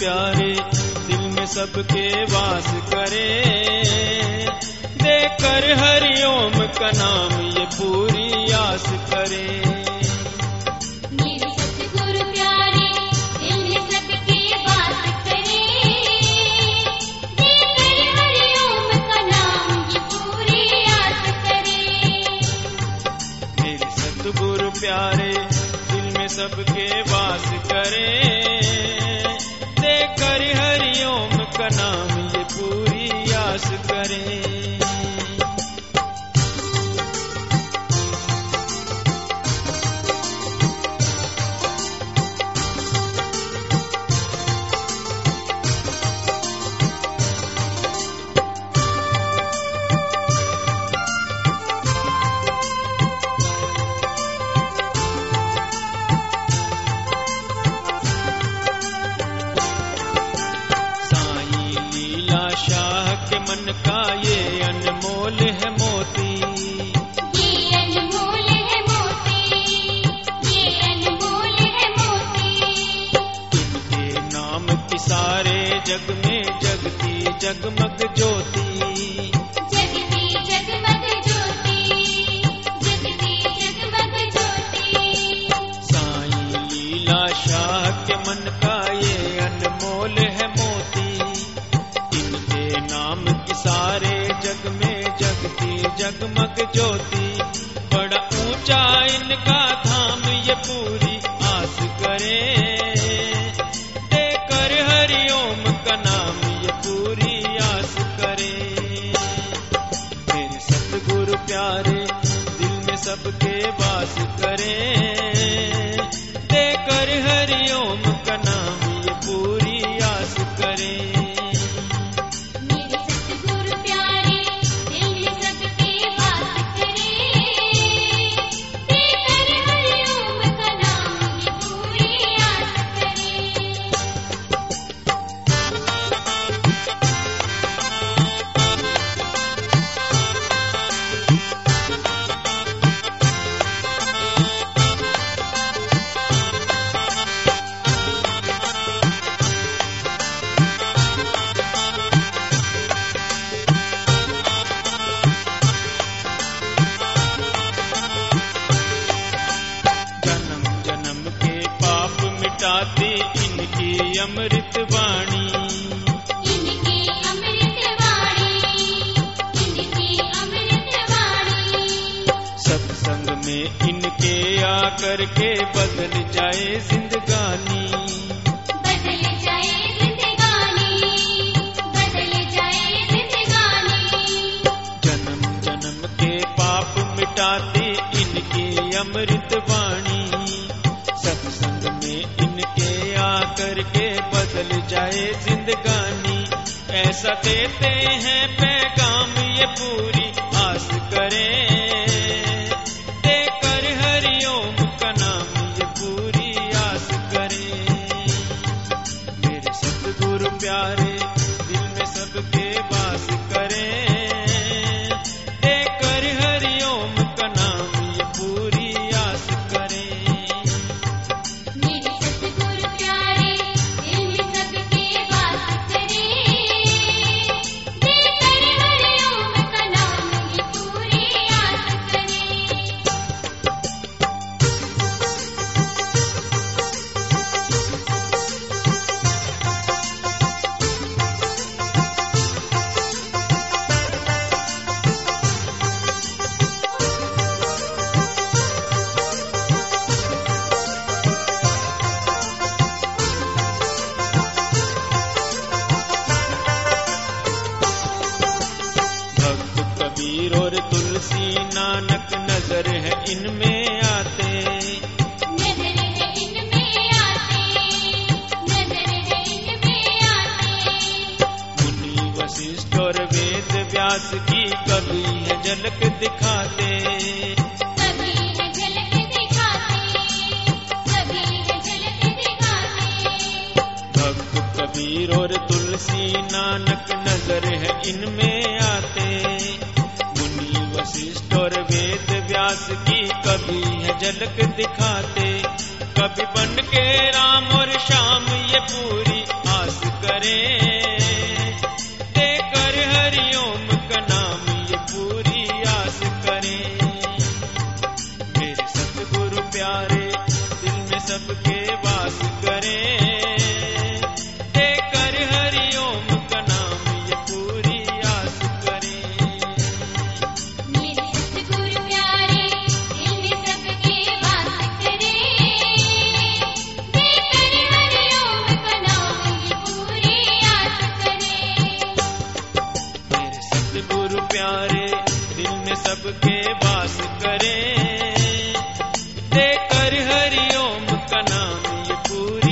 प्यारे दिल में सबके वास करे। देकर हरिओम का नाम ये पूरी आस करे। जग में जगती जगमग ज्योति। जगती जगमग ज्योति जगती जगमग ज्योति। साईं लीला शाह के मन का ये अनमोल है मोती। इनके नाम की सारे जग में जगती जगमग ज्योति। प्यारे दिल में सबके वास करें। देकर हरिओम वाणी इनकी अमृत वाणी। सत्संग में इनके आकर के बदल जाए जिंदगानी। बदल जाए जिंदगानी बदल जाए जिंदगानी। जन्म जन्म के पाप मिटाते इनकी अमृत वाणी। आकर के बदल जाए जिंदगानी। ऐसा देते हैं पैगाम ये पूरी आस करें। की कभी है झलक दिखाते। कभी झलक दिखाते कभी झलक दिखाते। भक्त कबीर और तुलसी नानक नज़र है इनमें आते। मुनि वशिष्ठ और वेद व्यास की कभी है झलक दिखाते। कभी बन के राम और श्याम ये पूरी करें। सतगुरु प्यारे दिल में सबके वास करे। देकर हरिओम का नाम ये पूरी